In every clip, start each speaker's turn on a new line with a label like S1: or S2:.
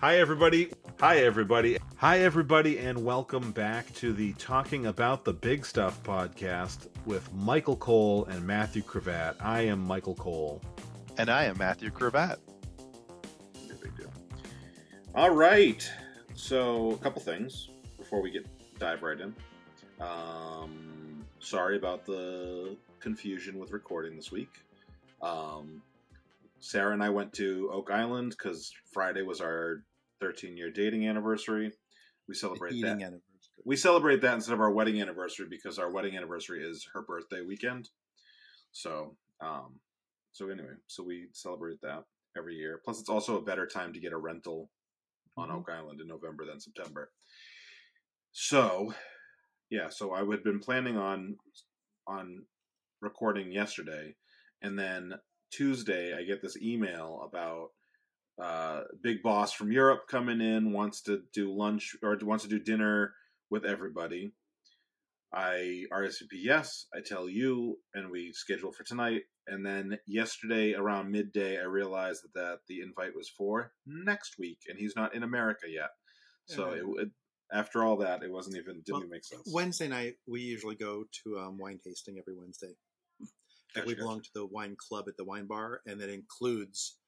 S1: Hi, everybody. Hi, everybody. Hi, everybody, and welcome back to the Talking About the Big Stuff podcast with Michael Cole and Matthew Cravat. I am Michael Cole.
S2: And I am Matthew Cravat.
S1: No big deal. All right. So, a couple things before we get dive right in. Um, sorry about the confusion with recording this week. Um, Sarah and I went to Oak Island because Friday was our 13 year dating anniversary. We celebrate that.
S2: anniversary.
S1: We celebrate that instead of our wedding anniversary because our wedding anniversary is her birthday weekend. So, um, so anyway, so we celebrate that every year. Plus, it's also a better time to get a rental on
S2: Mhm.
S1: Oak Island in November than September. So, yeah, so I had been planning on on recording yesterday, and then Tuesday I get this email about uh, big boss from Europe coming in wants to do lunch or wants to do dinner with everybody. I RSVP yes. I tell you, and we schedule for tonight. And then yesterday around midday, I realized that, that the invite was for next week, and he's not in America yet. So
S3: Yeah.
S1: it, it, after all that, it wasn't even didn't
S3: Well,
S1: even make sense.
S3: Wednesday night, we usually go to um, wine tasting every Wednesday. Like we
S1: Gotcha,
S3: belong to the wine club at the wine bar, and that includes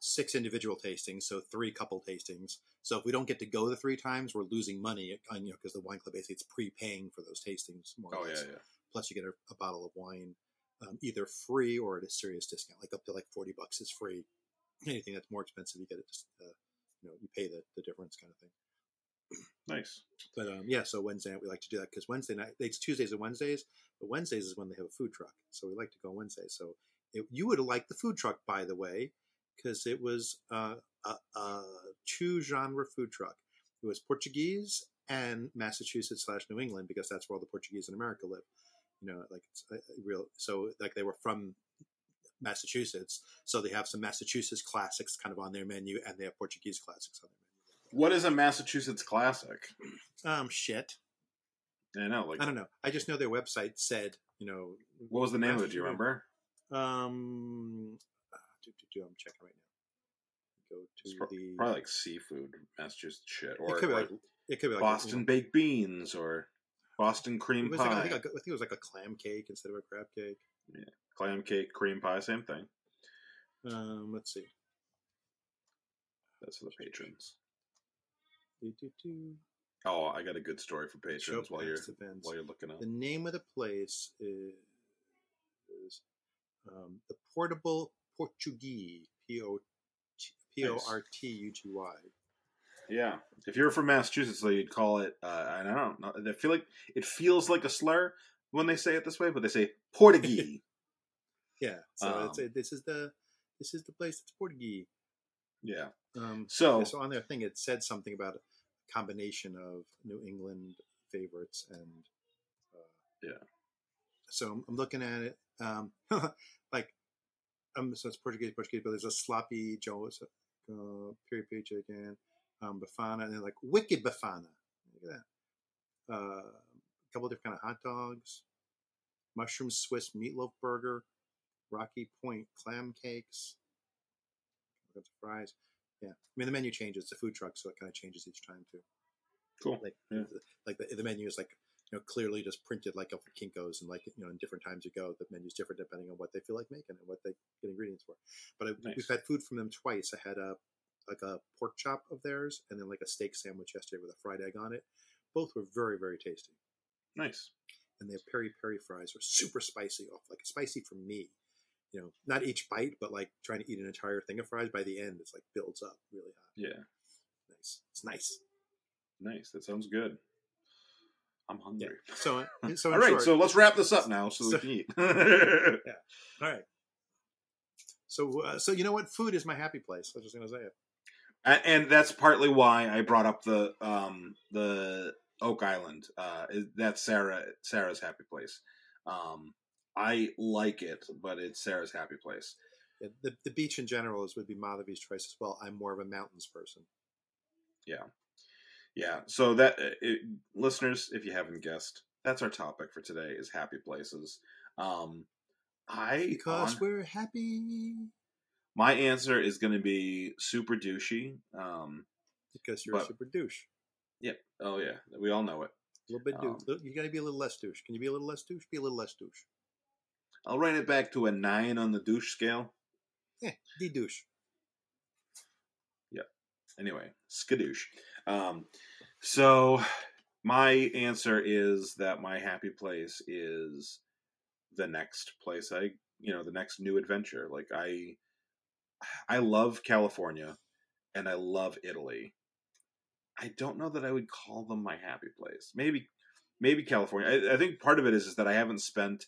S3: six individual tastings, so three couple tastings. So if we don't get to go the three times, we're losing money, on, you know, because the wine club basically it's prepaying for those tastings. More or
S1: Oh yeah, yeah.
S3: Plus, you get a, a bottle of wine, um, either free or at a serious discount, like up to like forty bucks is free. Anything that's more expensive, you get it. Just, uh, you know, you pay the, the difference, kind of thing.
S1: Nice.
S3: But um, yeah, so Wednesday night we like to do that because Wednesday night it's Tuesdays and Wednesdays, but Wednesdays is when they have a food truck, so we like to go Wednesday. So it, you would liked the food truck, by the way, because it was uh, a, a two genre food truck. It was Portuguese and Massachusetts slash New England because that's where all the Portuguese in America live. You know, like it's a, a real. So like they were from Massachusetts, so they have some Massachusetts classics kind of on their menu, and they have Portuguese classics on their
S1: What is a Massachusetts classic?
S3: Um, shit.
S1: I know, like
S3: I don't know. I just know their website said, you know,
S1: what was the name of it? Do you remember?
S3: Um, do, do, do, I'm checking right now. Go to
S1: pro-
S3: the.
S1: probably like seafood, Massachusetts shit, or,
S3: it could be like it could be like
S1: Boston
S3: know,
S1: baked beans, or Boston cream pie,
S3: like, I, think, I think it was like a clam cake instead of a crab cake.
S1: Yeah, clam cake, cream pie, same thing.
S3: Um, let's see.
S1: That's for the patrons.
S3: Do, do, do.
S1: Oh, I got a good story for patrons while you're
S3: events.
S1: while you're looking up.
S3: The name of the place is, is um, the Portable Portuguese. P O P O R T U G Y.
S1: Yeah, if you're from Massachusetts, though, you'd call it. Uh, I don't know. I feel like it feels like a slur when they say it this way, but they say Portuguese.
S3: Yeah. So it's
S1: Um,
S3: this is the this is the place that's Portuguese.
S1: yeah.
S3: Um,
S1: So
S3: so on their thing, it said something about a combination of New England favorites and uh,
S1: Yeah.
S3: So I'm, I'm looking at it, um, like um, so it's Portuguese, Portuguese, but there's a sloppy Joe, uh, peri peri chicken, um, bafana, and then like wicked bafana. Look at that. Uh, a couple different kind of hot dogs, mushroom Swiss meatloaf burger, Rocky Point clam cakes. Got the fries. Yeah, I mean the menu changes. It's a food truck, so it kind of changes each time too.
S1: cool.
S3: Like,
S1: Yeah.
S3: the, like the, the menu is like you know clearly just printed like a Kinkos, and like you know in different times you go, the menu's different depending on what they feel like making and what they get ingredients for. But I,
S1: Nice.
S3: we've had food from them twice. I had a like a pork chop of theirs, and then like a steak sandwich yesterday with a fried egg on it. Both were very very tasty,
S1: Nice.
S3: and their peri peri fries were super spicy, off like spicy for me. You know, not each bite, but like trying to eat an entire thing of fries. By the end, it's like builds up really hot.
S1: Yeah.
S3: Nice. It's nice.
S1: Nice. That sounds good. I'm
S3: Yeah.
S1: hungry.
S3: So, so
S1: All right,
S3: short,
S1: so let's wrap this up now so,
S3: So-
S1: we can eat. yeah.
S3: All right. So, uh, so you know what? Food is my happy place. I was just gonna say it.
S1: and, and that's partly why I brought up the um, the Oak Island. Uh, that's Sarah Sarah's happy place. Um, I like it, but it's Sarah's happy place.
S3: Yeah, the the beach in general is would be Madhavi's choice as well. I'm more of a mountains person.
S1: Yeah. Yeah. So that uh, it, listeners, if you haven't guessed, that's our topic for today is happy places. Um, I
S3: Because
S1: hon-
S3: we're happy.
S1: my answer is going to be super douchey. Um,
S3: because you're a
S1: But-
S3: super douche.
S1: Yep. Oh yeah, we all know it.
S3: A little bit douche.
S1: Um,
S3: Little- You got to be a little less douche. Can you be a little less douche? Be a little less douche.
S1: I'll write it back to a nine on the douche scale.
S3: Yeah, de douche. Yeah.
S1: Anyway, skadoosh. Um, so my answer is that my happy place is the next place I, you know, the next new adventure. Like I, I love California, and I love Italy. I don't know that I would call them my happy place. Maybe, maybe California. I, I think part of it is is that I haven't spent,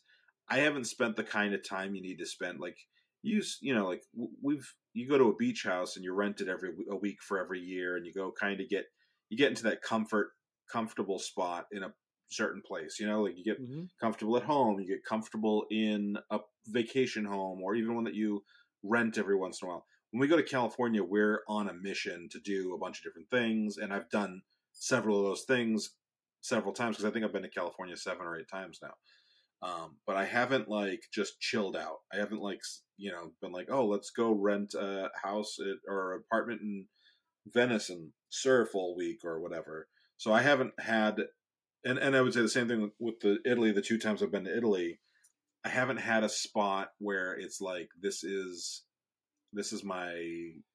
S1: I haven't spent the kind of time you need to spend. Like you, you know, like we've you go to a beach house and you rent it every a week for every year, and you go kind of get you get into that comfort, comfortable spot in a certain place. You know, like you get
S3: Mm-hmm.
S1: comfortable at home, you get comfortable in a vacation home, or even one that you rent every once in a while. When we go to California, we're on a mission to do a bunch of different things, and I've done several of those things several times because I think I've been to California seven or eight times now. Um, but I haven't like just chilled out. I haven't like you know been like, oh, let's go rent a house at, or apartment in Venice and surf all week or whatever. So I haven't had, and and I would say the same thing with the Italy. The two times I've been to Italy, I haven't had a spot where it's like this is this is my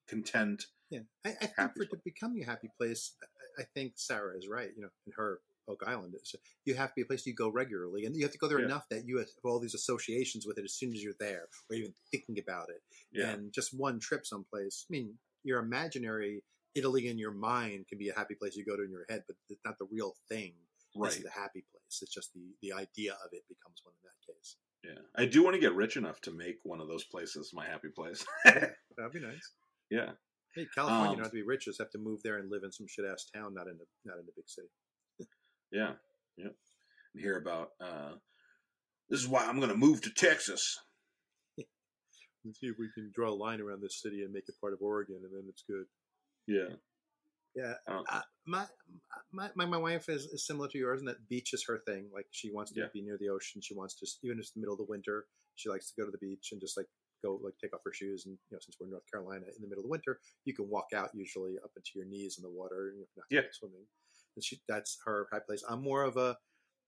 S1: content.
S3: Yeah, I, I think for it to become your happy place, I, I think Sarah is right. You know, in her Oak Island, it's, you have to be a place you go regularly, and you have to go there
S1: Yeah.
S3: enough that you have all these associations with it as soon as you're there, or even thinking about it.
S1: Yeah,
S3: And just one trip someplace. I mean, your imaginary Italy in your mind can be a happy place you go to in your head, but it's not the real thing.
S1: Right.
S3: is the happy place. It's just the the idea of it becomes one in that case.
S1: Yeah, I do want to get rich enough to make one of those places my happy place.
S3: That'd be nice.
S1: yeah,
S3: Hey, California, you
S1: Um,
S3: don't have to be rich; just have to move there and live in some shit ass town, not in the not in the big city.
S1: Yeah, yeah. And hear about uh, this is why I'm going to move to Texas.
S3: Let's see if we can draw a line around this city and make it part of Oregon, and then it's good.
S1: Yeah,
S3: Yeah,
S1: Oh.
S3: uh, my, my my my wife is, is similar to yours in that beach is her thing. Like she wants to
S1: Yeah.
S3: be near the ocean. She wants to, even if it's the middle of the winter, she likes to go to the beach and just like go like take off her shoes. And you know, since we're in North Carolina in the middle of the winter, you can walk out usually up into your knees in the water. You know, not
S1: Yeah.
S3: swimming. And she that's her high place. I'm more of a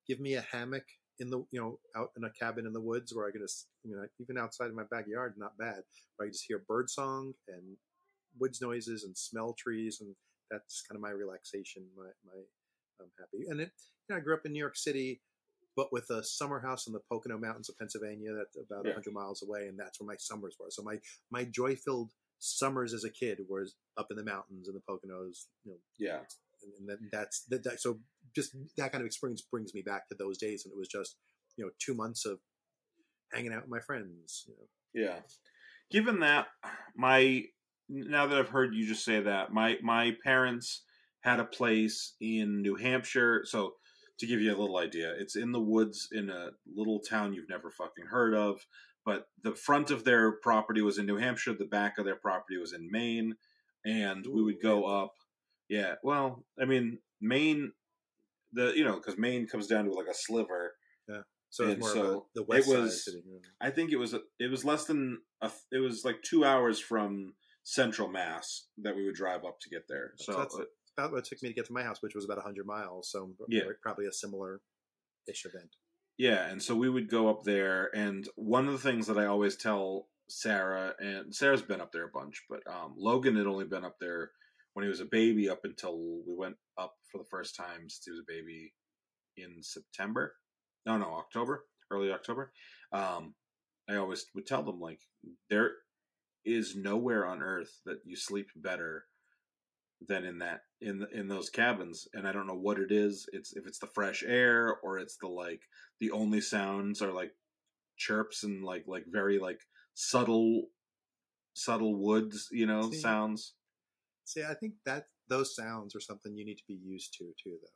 S3: give me a hammock in the you know out in a cabin in the woods where I can just you know even outside of my backyard, not bad. Where I just hear bird song and woods noises and smell trees and that's kind of my relaxation, my my I'm happy. And it, you know, I grew up in New York City, but with a summer house in the Pocono Mountains of Pennsylvania, that's about
S1: Yeah.
S3: 100 miles away, and that's where my summers were. So my my joy filled summers as a kid was up in the mountains in the Poconos, you know,
S1: yeah,
S3: and, then that's that, that. So just that kind of experience brings me back to those days, when it was just you know two months of hanging out with my friends. You know,
S1: yeah. Given that, my now that I've heard you just say that, my my parents had a place in New Hampshire. So to give you a little idea, it's in the woods in a little town you've never fucking heard of. But the front of their property was in New Hampshire. The back of their property was in Maine, and we would go up. Yeah, well, I mean, Maine, the you know, because Maine comes down to like a sliver. Yeah.
S3: So it's
S1: And
S3: more
S1: so
S3: the west
S1: it was-
S3: know.
S1: I think it was it was less than a, it was like two hours from Central Mass that we would drive up to get there. So,
S3: that's-
S1: uh,
S3: about what it took me to get to my house, which was about 100 miles. So
S1: Yeah.
S3: probably a similar ish event.
S1: yeah, and so we would go up there, and one of the things that I always tell Sarah and Sarah's been up there a bunch, but um, Logan had only been up there when he was a baby up until we went up for the first time since he was a baby in September. No, no, October, early October. Um, I always would tell them like there is nowhere on earth that you sleep better than in that in the, in those cabins and i don't know what it is it's if it's the fresh air or it's the like the only sounds are like chirps and like like very like subtle subtle woods you know
S3: See,
S1: sounds
S3: See, I think that those sounds are something you need to be used to too, though.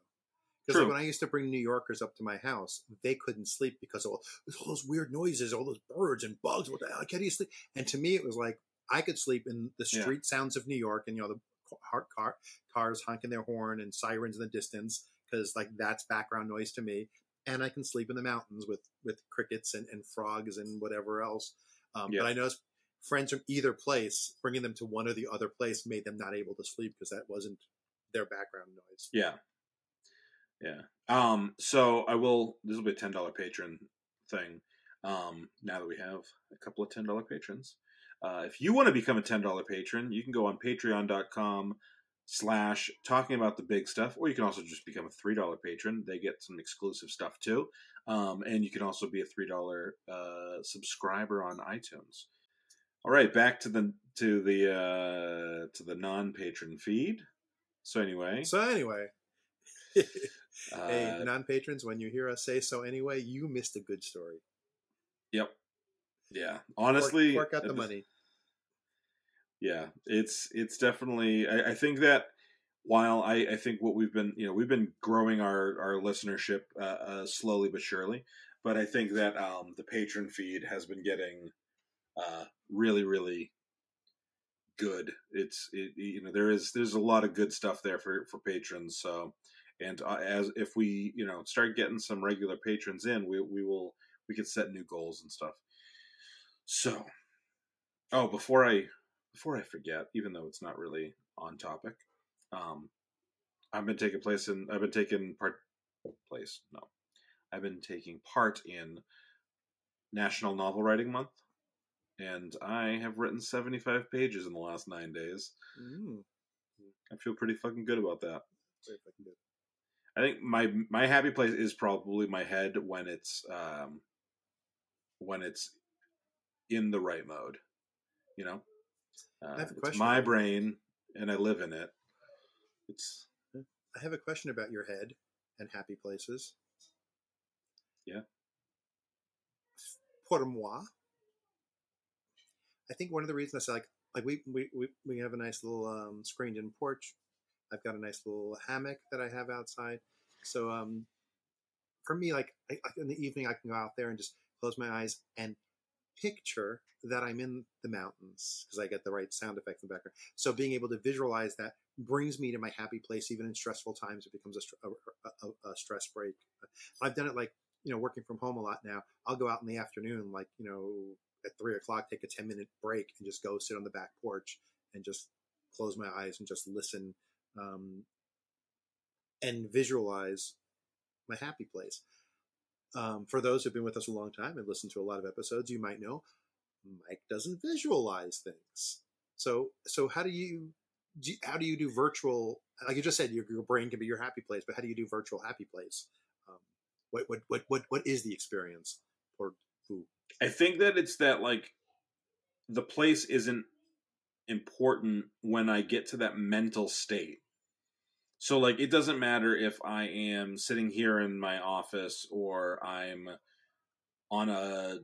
S3: Because like when I used to bring New Yorkers up to my house, they couldn't sleep because of all, all those weird noises, all those birds and bugs. What the hell? How do you sleep? And to me, it was like I could sleep in the
S1: Yeah.
S3: street sounds of New York, and you know the car, car cars honking their horn and sirens in the distance, because like that's background noise to me. And I can sleep in the mountains with with crickets and, and frogs and whatever else. Um,
S1: Yeah.
S3: But I noticed friends from either place, bringing them to one or the other place made them not able to sleep because that wasn't their background noise.
S1: Yeah. Yeah. Um, so I will this will be a ten dollar patron thing. Um, now that we have a couple of ten dollar patrons. Uh, if you want to become a ten dollar patron, you can go on patreon.com slash talking about the big stuff, or you can also just become a three dollar patron. They get some exclusive stuff too. Um, and you can also be a three dollar uh, subscriber on iTunes. All right, back to the to the uh, to the non patron feed. So anyway,
S3: So anyway,
S1: uh,
S3: hey, non-patrons, when you hear us say so anyway, you missed a good story.
S1: Yep. Yeah. Honestly,
S3: fork out the money.
S1: Yeah, it's it's definitely. I, I think that while I, I think what we've been, you know, we've been growing our our listenership uh, uh, slowly but surely, but I think that um, the patron feed has been getting uh, really, really good. It's it, you know there is there's a lot of good stuff there for for patrons. So, and uh, as if we you know start getting some regular patrons in, we we will we could set new goals and stuff. So, oh, before I before I forget, even though it's not really on topic, um, I've been taking place in I've been taking part place no, I've been taking part in National Novel Writing Month, and I have written seventy five pages in the last nine days.
S3: Mm,
S1: I feel pretty fucking good about that.
S3: very fucking good.
S1: I think my my happy place is probably my head when it's um, when it's in the right mode. You know, uh,
S3: I have a
S1: it's
S3: question
S1: my brain, and I live in it. It's
S3: I have a question about your head and happy places.
S1: Yeah.
S3: Pour moi. I think one of the reasons I like like we we, we, we have a nice little um, screened in porch. I've got a nice little hammock that I have outside. So um, for me, like I, in the evening, I can go out there and just close my eyes and picture that I'm in the mountains because I get the right sound effects in the background. So being able to visualize that brings me to my happy place, even in stressful times. It becomes a, a, a- a stress break. I've done it like you know, working from home a lot now. I'll go out in the afternoon, like you know, at three o'clock, take a ten minute break and just go sit on the back porch and just close my eyes and just listen um, and visualize my happy place. Um, for those who've been with us a long time and listened to a lot of episodes, you might know Mike doesn't visualize things. So, so how do you, do, how do you do virtual? Like you just said, your, your brain can be your happy place, but how do you do virtual happy place? Um, what, what, what, what, what is the experience for who?
S1: I think that it's that like the place isn't important when I get to that mental state. So like it doesn't matter if I am sitting here in my office or I'm on a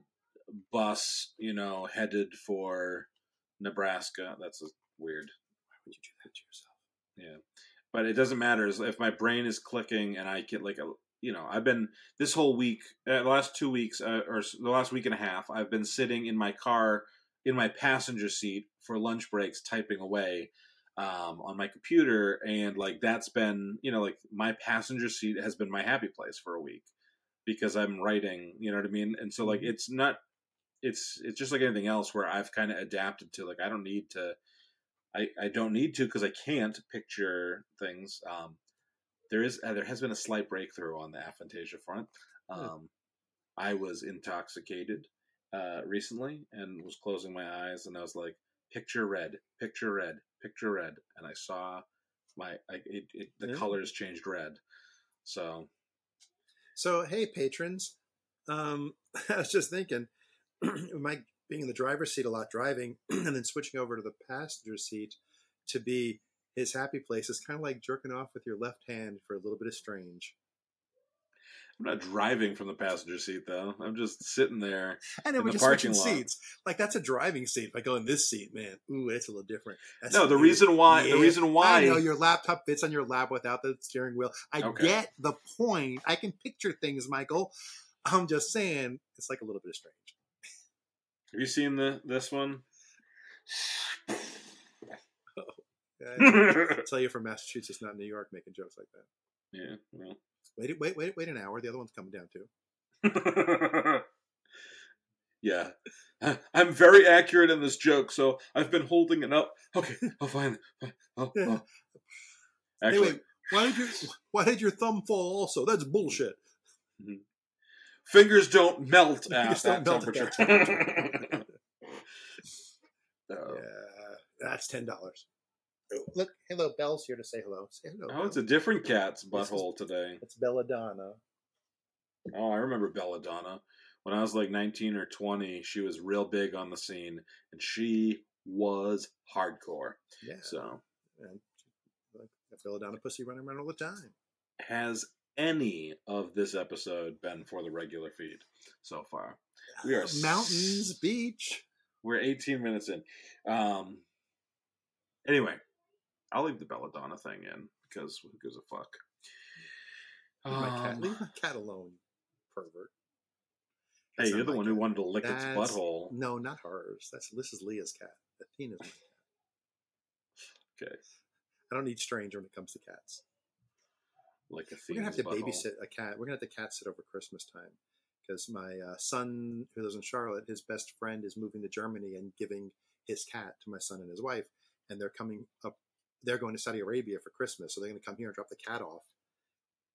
S1: bus, you know, headed for Nebraska. That's a weird.
S3: Why would you do that to yourself?
S1: Yeah. But it doesn't matter if my brain is clicking and I get like a you know, I've been this whole week, uh, the last two weeks, uh, or the last week and a half, I've been sitting in my car in my passenger seat for lunch breaks, typing away um, on my computer, and like that's been, you know, like my passenger seat has been my happy place for a week because I'm writing, you know what I mean, and so like
S3: Mhm.
S1: it's not, it's it's just like anything else where I've kind of adapted to like I don't need to, I I don't need to because I can't picture things. Um, there is uh, there has been a slight breakthrough on the aphantasia front. Um, I was intoxicated uh, recently and was closing my eyes, and I was like, "Picture red, picture red, picture red," and I saw my I, it, it, the
S3: Yeah.
S1: colors changed red. So
S3: So, hey, patrons. Um, I was just thinking, Mike being in the driver's seat a lot driving and then switching over to the passenger seat to be his happy place is kind of like jerking off with your left hand for a little bit of strange.
S1: I'm not driving from the passenger seat though. I'm just sitting there.
S3: I know,
S1: In the
S3: switching
S1: parking lot.
S3: seats. Like, that's a driving seat. If I go in this seat, man, ooh, it's a little different. That's
S1: No, the
S3: weird.
S1: reason why the reason why
S3: I know your laptop fits on your lap without the steering wheel. I
S1: Okay.
S3: get the point. I can picture things, Michael. I'm just saying, it's like a little bit of strange.
S1: have you seen the this one?
S3: I tell you from Massachusetts, not New York, making jokes like that.
S1: yeah, well.
S3: Wait, wait, wait, wait an hour. The other one's coming down too.
S1: yeah. I'm very accurate in this joke, so I've been holding it up. Okay, I'll find it. Oh, oh. Actually,
S3: Anyway, why did your why did your thumb fall? Also, that's bullshit. Mm-hmm.
S1: fingers don't melt
S3: Fingers
S1: at that
S3: don't melt at
S1: temperature.
S3: that
S1: So- oh.
S3: Yeah, that's ten dollars. Look, hello, Belle's here to say hello. Say hello.
S1: Oh, it's a different cat's
S3: This is-
S1: butthole today.
S3: it's Belladonna.
S1: Oh, I remember Belladonna. When I was like 19 or 20, she was real big on the scene, and she was hardcore.
S3: Yeah,
S1: So,
S3: and like a Belladonna pussy running around all the time.
S1: has any of this episode been for the regular feed so far? We are
S3: mountains, beach.
S1: We're 18 minutes in. Um. Anyway, I'll leave the Belladonna thing in because who gives a fuck?
S3: Leave my cat,
S1: Um,
S3: leave my cat alone, pervert.
S1: hey, you're the one who wanted to lick its butthole.
S3: No, not hers. That's this is Leah's cat. Athena's my cat.
S1: Okay,
S3: I don't need strange when it comes to cats.
S1: like a
S3: We're gonna have to
S1: butthole.
S3: babysit a cat. We're gonna have to cat sit over Christmas time because my uh, son, who lives in Charlotte, his best friend is moving to Germany and giving his cat to my son and his wife, and they're coming up. They're going to Saudi Arabia for Christmas, so they're going to come here and drop the cat off.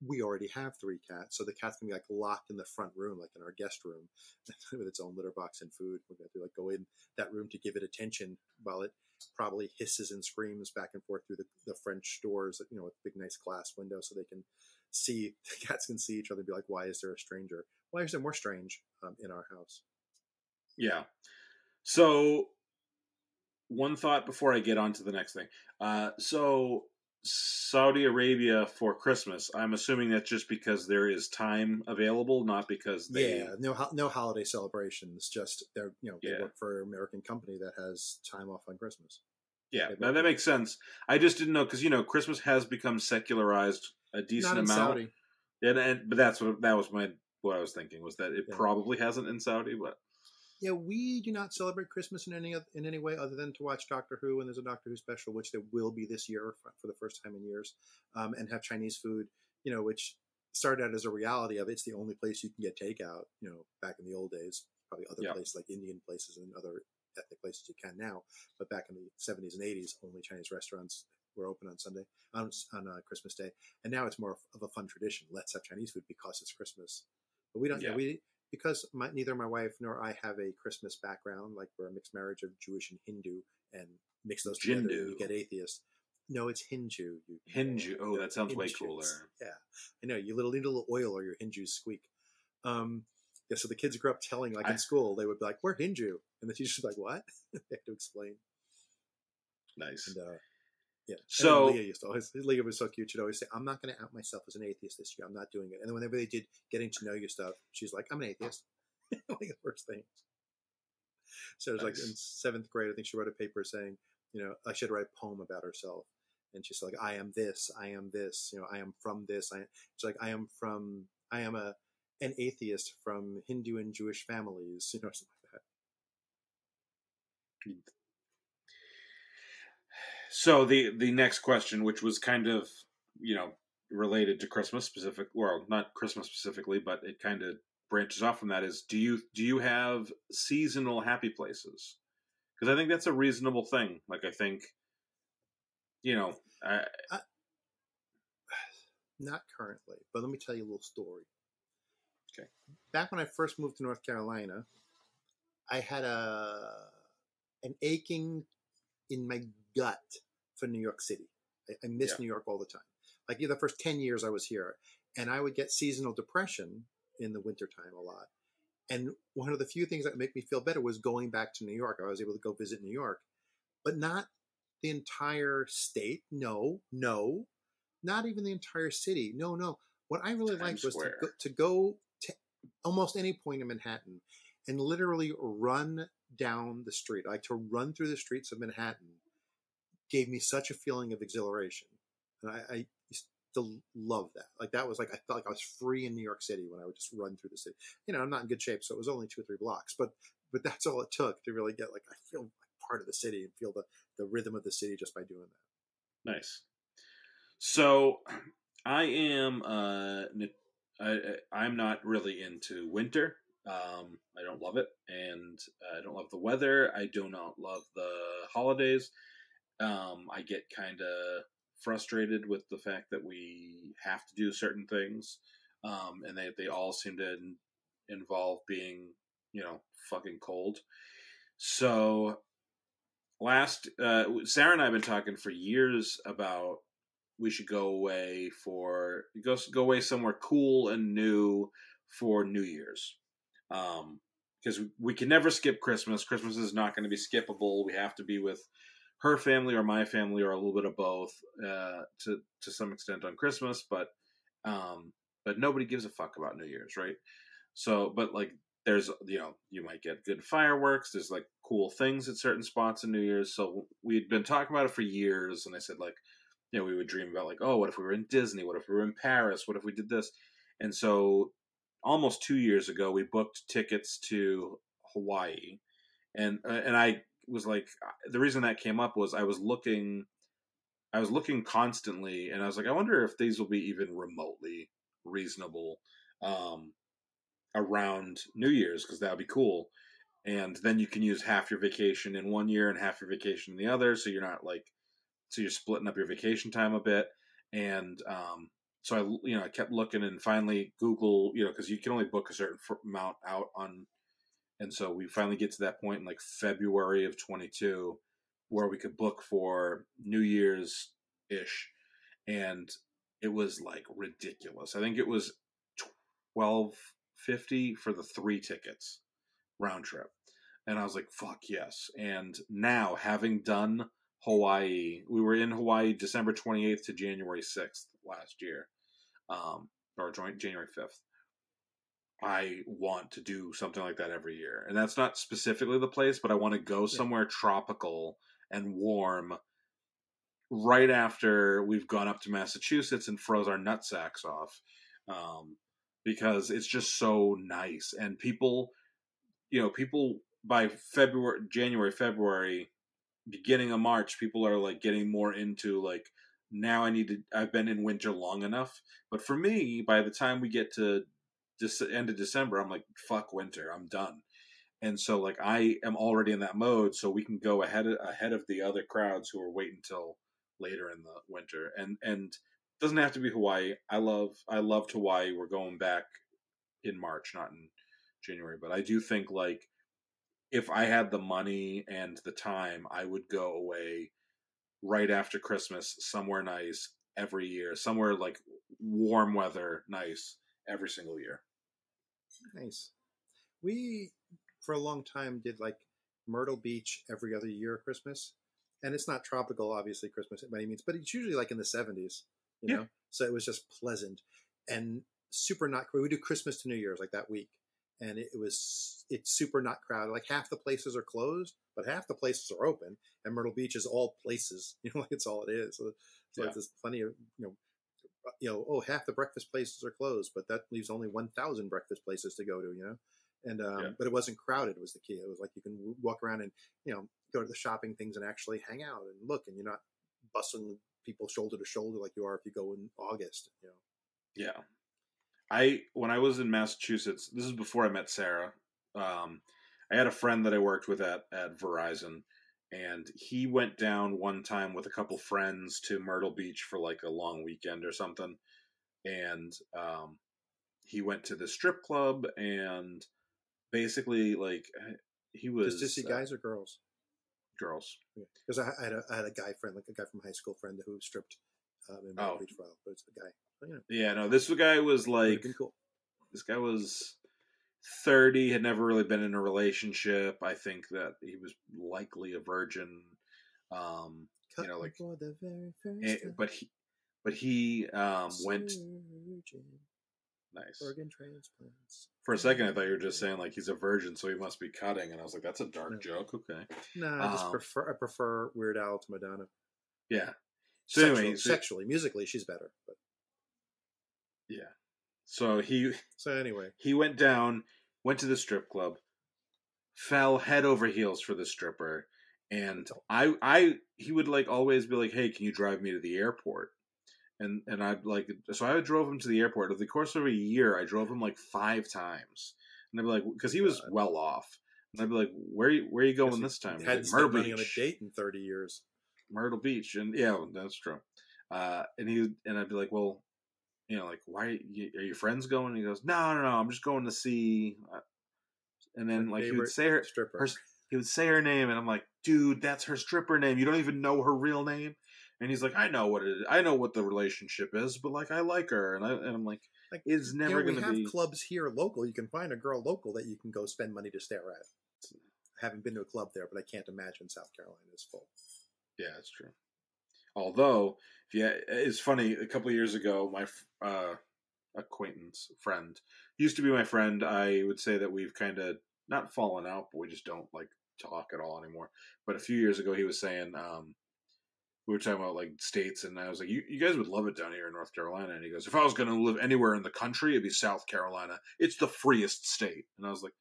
S3: We already have three cats, so the cat's gonna be like locked in the front room, like in our guest room, with its own litter box and food. We're going to like go in that room to give it attention while it probably hisses and screams back and forth through the, the French doors, you know, with big nice glass windows, so they can see the cats can see each other. and Be like, why is there a stranger? Why is there more strange um, in our house?
S1: Yeah. So, one thought before I get on to the next thing. Uh, so, Saudi Arabia for Christmas. I'm assuming that's just because there is time available, not because they.
S3: yeah, no, no holiday celebrations. Just they're you know they
S1: Yeah.
S3: work for an American company that has time off on Christmas.
S1: Yeah,
S3: They
S1: that, makes sense. I just didn't know because you know Christmas has become secularized a decent
S3: Not in
S1: amount,
S3: Saudi.
S1: and, and but that's what that was my what I was thinking was that it
S3: Yeah.
S1: probably hasn't in Saudi, but
S3: Yeah, we do not celebrate Christmas in any in any way other than to watch Doctor Who, and there's a Doctor Who special, which there will be this year for, for the first time in years, um, and have Chinese food. You know, which started out as a reality of it's the only place you can get takeout. You know, back in the old days, probably other
S1: Yeah.
S3: places like Indian places and other ethnic places you can now, but back in the 70s and 80s, only Chinese restaurants were open on Sunday on on uh, Christmas Day, and now it's more of a fun tradition. Let's have Chinese food because it's Christmas, but we don't.
S1: Yeah.
S3: We because my, neither my wife nor I have a Christmas background, like we're a mixed marriage of Jewish and Hindu, and mix those together, and you get atheist. No, it's Hindu. You,
S1: Hindu. Oh, that sounds way cooler.
S3: Yeah, I know. You little need a little oil, or your Hindus squeak. Um, yeah. So the kids grew up telling, like
S1: I-
S3: in school, they would be like, "We're Hindu," and the teacher's like, "What?" they had to explain.
S1: Nice.
S3: And uh, yeah.
S1: So-
S3: Leah used to always Leah was so cute. She'd always say, "I'm not going to out myself as an atheist this year. I'm not doing it." And then whenever they did getting to know you stuff, she's like, "I'm an atheist." like the first thing. So it was like in seventh grade, I think she wrote a paper saying, you know, I should write a poem about herself. And she's like, I am this, I am this, you know, I am from this. I she's like, I am from, I am a an atheist from Hindu and Jewish families, you know, something like that.
S1: So the the next question, which was kind of you know related to Christmas specific, well, not Christmas specifically, but it kind of branches off from that is do you do you have seasonal happy places? Because I think that's a reasonable thing. Like I think, you know, I,
S3: Not currently, but let me tell you a little story.
S1: Okay.
S3: Back when I first moved to North Carolina, I had a an aching in my gut for New York City. I, I miss
S1: Yeah.
S3: New York all the time. Like the first ten years I was here, and I would get seasonal depression in the wintertime a lot. And one of the few things that would make me feel better was going back to New York. I was able to go visit New York, but not the entire state. No, no, not even the entire city. No, no. What I really liked was to go, to go to almost any point in Manhattan and literally run down the street. Like to run through the streets of Manhattan gave me such a feeling of exhilaration. And I, I to love that. Like that was like I felt like I was free in New York City when I would just run through the city. You know, I'm not in good shape, so it was only two or three blocks, but but that's all it took to really get like I feel like part of the city and feel the the rhythm of the city just by doing that.
S1: Nice. So, I am. Uh, I I'm not really into winter. Um, I don't love it, and I don't love the weather. I do not love the holidays. Um, I get kind of frustrated with the fact that we have to do certain things, um, and they they all seem to in, involve being you know fucking cold. So last uh, Sarah and I have been talking for years about we should go away for go go away somewhere cool and new for New Year's. Um, because we can never skip Christmas. Christmas is not going to be skippable. We have to be with her family or my family or a little bit of both uh, to to some extent on Christmas, but um, but nobody gives a fuck about New Year's, right? So, but like there's you know you might get good fireworks. There's like cool things at certain spots in New Year's. So we'd been talking about it for years, and I said like you know we would dream about like oh what if we were in Disney? What if we were in Paris? What if we did this? And so almost two years ago we booked tickets to Hawaii, and uh, and I was like the reason that came up was I was looking I was looking constantly and I was like I wonder if these will be even remotely reasonable um, around New Year's because that would be cool. And then you can use half your vacation in one year and half your vacation in the other so you're not like so you're splitting up your vacation time a bit. And um, so I you know I kept looking and finally Google you know because you can only book a certain amount out on and so we finally get to that point in like February of 22 where we could book for New Year's ish. And it was like ridiculous. I think it was 1250 for the three tickets round trip. And I was like, fuck yes. And now having done Hawaii, we were in Hawaii December 28th to January 6th last year. Um, or January 5th. I want to do something like that every year. And that's not specifically the place, but I want to go somewhere yeah. tropical and warm right after we've gone up to Massachusetts and froze our nutsacks off. Um, because it's just so nice. And people, you know, people by February, January, February, beginning of March, people are like getting more into like, now I need to, I've been in winter long enough. But for me, by the time we get to end of December, I'm like, fuck winter, I'm done. And so like I am already in that mode, so we can go ahead of, ahead of the other crowds who are waiting until later in the winter. And and doesn't have to be Hawaii. I love I loved Hawaii. We're going back in March, not in January. But I do think like if I had the money and the time, I would go away right after Christmas somewhere nice every year, somewhere like warm weather nice every single year.
S3: Nice. We, for a long time, did like Myrtle Beach every other year Christmas. And it's not tropical, obviously, Christmas by any means, but it's usually like in the 70s, you yeah. know? So it was just pleasant and super not, crowded. we do Christmas to New Year's like that week. And it, was, it's super not crowded. Like half the places are closed, but half the places are open. And Myrtle Beach is all places, you know, like it's all it is. So, so yeah. like there's plenty of, you know, you know, oh, half the breakfast places are closed, but that leaves only 1,000 breakfast places to go to, you know? And, um, yeah. but it wasn't crowded was the key. It was like you can walk around and, you know, go to the shopping things and actually hang out and look, and you're not bustling people shoulder to shoulder like you are if you go in August, you know?
S1: Yeah. I, when I was in Massachusetts, this is before I met Sarah. Um, I had a friend that I worked with at, at Verizon and he went down one time with a couple friends to Myrtle Beach for like a long weekend or something, and um, he went to the strip club and basically like he was
S3: just see uh, guys or girls.
S1: Girls,
S3: because yeah. I, I, had a, I had a guy friend, like a guy from high school friend who stripped um, in Myrtle oh. Beach for a while, but it's a guy. But, you know.
S1: Yeah, no, this guy was like
S3: cool.
S1: This guy was 30, had never really been in a relationship. I think that he was likely a virgin. Um, you know, like, and, but he, but he um, went. Nice. Organ transplants. For a second, I thought you were just saying like he's a virgin, so he must be cutting, and I was like, "That's a dark no. joke." Okay.
S3: No, I just um, prefer I prefer Weird Al to Madonna.
S1: Yeah.
S3: So sexually, anyway, so, sexually, musically, she's better. But
S1: yeah. So he.
S3: So anyway,
S1: he went down went to the strip club, fell head over heels for the stripper, and I I he would like always be like, "Hey, can you drive me to the airport?" And and I'd like so I drove him to the airport. Over the course of a year, I drove him like five times, and I'd be like, because he was well off, and I'd be like, "Where you where are you going this time?"
S3: Hadn't like, Myrtle Beach. on a date in thirty years.
S1: Myrtle Beach, and yeah, that's true. Uh, and he and I'd be like, well, you know, like, why are, you, are your friends going? And he goes, no, no, no, I'm just going to see. Uh," And then
S3: My
S1: like he would say her,
S3: stripper.
S1: her, he would say her name, and I'm like, dude, that's her stripper name. You don't even know her real name. And he's like, I know what it is. I know what the relationship is, but like, I like her, and I and I'm like,
S3: Like,
S1: it's
S3: You
S1: never
S3: know,
S1: going to
S3: have
S1: be.
S3: clubs here local. You can find a girl local that you can go spend money to stare at. I haven't been to a club there, but I can't imagine South Carolina is full.
S1: Yeah, that's true. Although, yeah, it's funny. A couple of years ago, my uh, acquaintance friend used to be my friend. I would say that we've kind of not fallen out, but we just don't like talk at all anymore. But a few years ago, he was saying um, we were talking about like states, and I was like, you, "You guys would love it down here in North Carolina." And he goes, "If I was going to live anywhere in the country, it'd be South Carolina. It's the freest state." And I was like,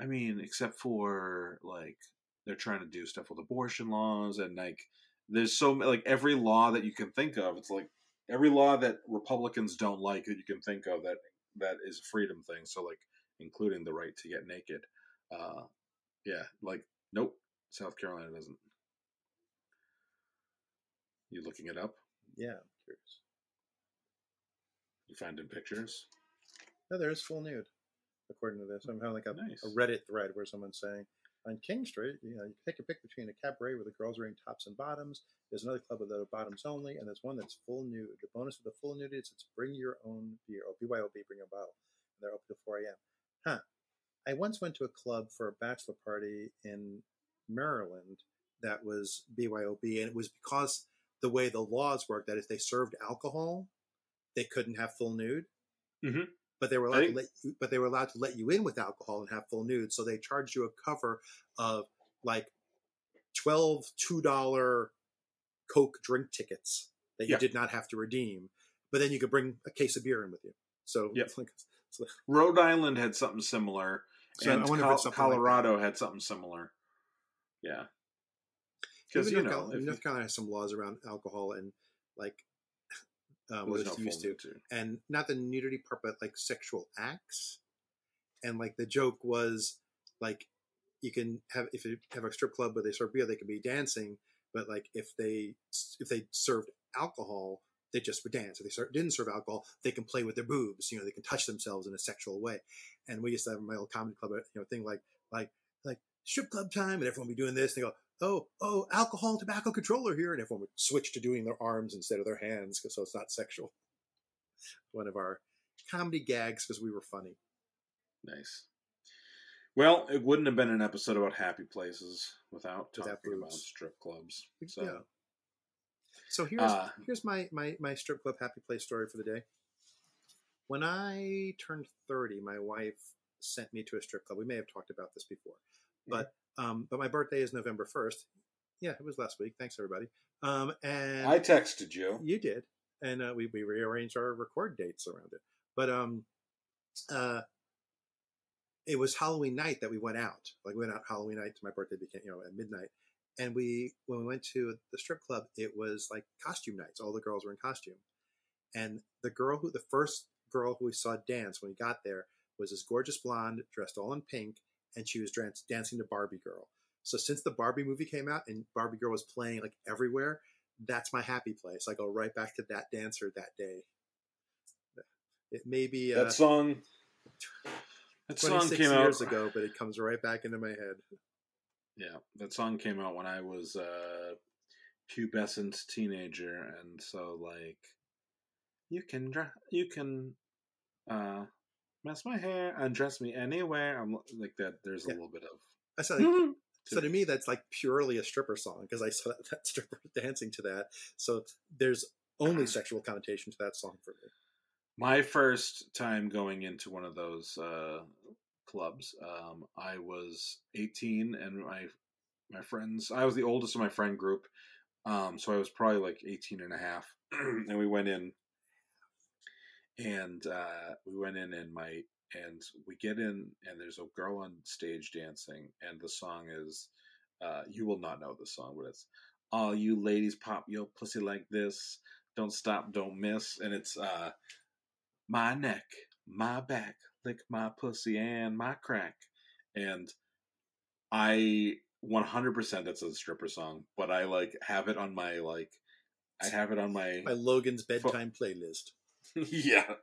S1: "I mean, except for like they're trying to do stuff with abortion laws and like." there's so like every law that you can think of it's like every law that republicans don't like that you can think of that that is a freedom thing so like including the right to get naked uh yeah like nope south carolina doesn't you looking it up
S3: Yeah, I'm curious.
S1: you finding pictures
S3: No, there is full nude, according to this. I'm having like a,
S1: Nice.
S3: a Reddit thread where someone's saying on King Street, you know, you can take a pick between a cabaret where the girls are wearing tops and bottoms. There's another club that the bottoms only, and there's one that's full nude. The bonus of the full nude is it's bring your own beer. or BYOB, bring your bottle. And they're open till 4 a.m. Huh. I once went to a club for a bachelor party in Maryland that was BYOB, and it was because the way the laws work that if they served alcohol, they couldn't have full nude.
S1: Mhm.
S3: But they were allowed to let you, but they were allowed to let you in with alcohol and have full nude. So they charged you a cover of like 12 two dollar Coke drink tickets that you
S1: Yeah.
S3: did not have to redeem. But then you could bring a case of beer in with you. So
S1: Yep.
S3: it's like, so
S1: rhode island had something similar
S3: So
S1: and
S3: I wonder if
S1: Col-
S3: it's something like
S1: colorado had something similar yeah because you
S3: North,
S1: know
S3: Carolina,
S1: if
S3: North Carolina has some laws around alcohol and like um, what
S1: there's no
S3: it's used to,
S1: too.
S3: and not the nudity part, but like sexual acts. And like the joke was like you can have if you have a strip club where they serve beer, they can be dancing, but like if they if they served alcohol, they just would dance. If they ser- didn't serve alcohol, they can play with their boobs. You know, they can touch themselves in a sexual way. And we used to have my old comedy club, uh, you know, thing like like like strip club time, and everyone would be doing this. And they go, oh, oh, alcohol, tobacco controller here, and everyone would switch to doing their arms instead of their hands, so it's not sexual. One of our comedy gags because we were funny.
S1: Nice. Well, it wouldn't have been an episode about happy places without talking
S3: Without
S1: about strip clubs. So,
S3: Yeah. So here's
S1: Uh,
S3: here's my, my my strip club happy place story for the day. When I turned thirty, my wife sent me to a strip club. We may have talked about this before, but um, but my birthday is November first. Yeah, it was last week. Thanks everybody. Um, and
S1: I texted you.
S3: you did, and uh, we we rearranged our record dates around it. But um, uh, it was Halloween night that we went out. Like we went out Halloween night. To my birthday became you know at midnight, and we when we went to the strip club, it was like costume nights. All the girls were in costume, and the girl who the first girl who we saw dance when we got there was this gorgeous blonde dressed all in pink, and she was dance, dancing to Barbie Girl. So since the Barbie movie came out and Barbie Girl was playing like everywhere, that's my happy place. I go right back to that dancer that day. It may be uh,
S1: That song. That song
S3: 26
S1: came
S3: years
S1: out
S3: ago, but it comes right back into my head.
S1: Yeah, that song came out when I was a pubescent teenager, and so like, you can dre- you can uh mess my hair, undress me anywhere. I'm like that. There's a
S3: Yeah.
S1: little bit of
S3: I said, like, so to me, that's like purely a stripper song because I saw that, that stripper dancing to that. So there's only sexual connotation to that song for me.
S1: My first time going into one of those uh, clubs. Um, I was 18, and my my friends. I was the oldest of my friend group, um, so I was probably like 18 and a half, and we went in, and uh, we went in, and my and we get in, and there's a girl on stage dancing, and the song is. Uh, you will not know the song, but it's all you ladies pop your pussy like this. Don't stop, don't miss, and it's uh, my neck, my back, lick my pussy and my crack. And I 100% that's a stripper song, but I like have it on my like I have it on my
S3: My Logan's bedtime playlist.
S1: yeah.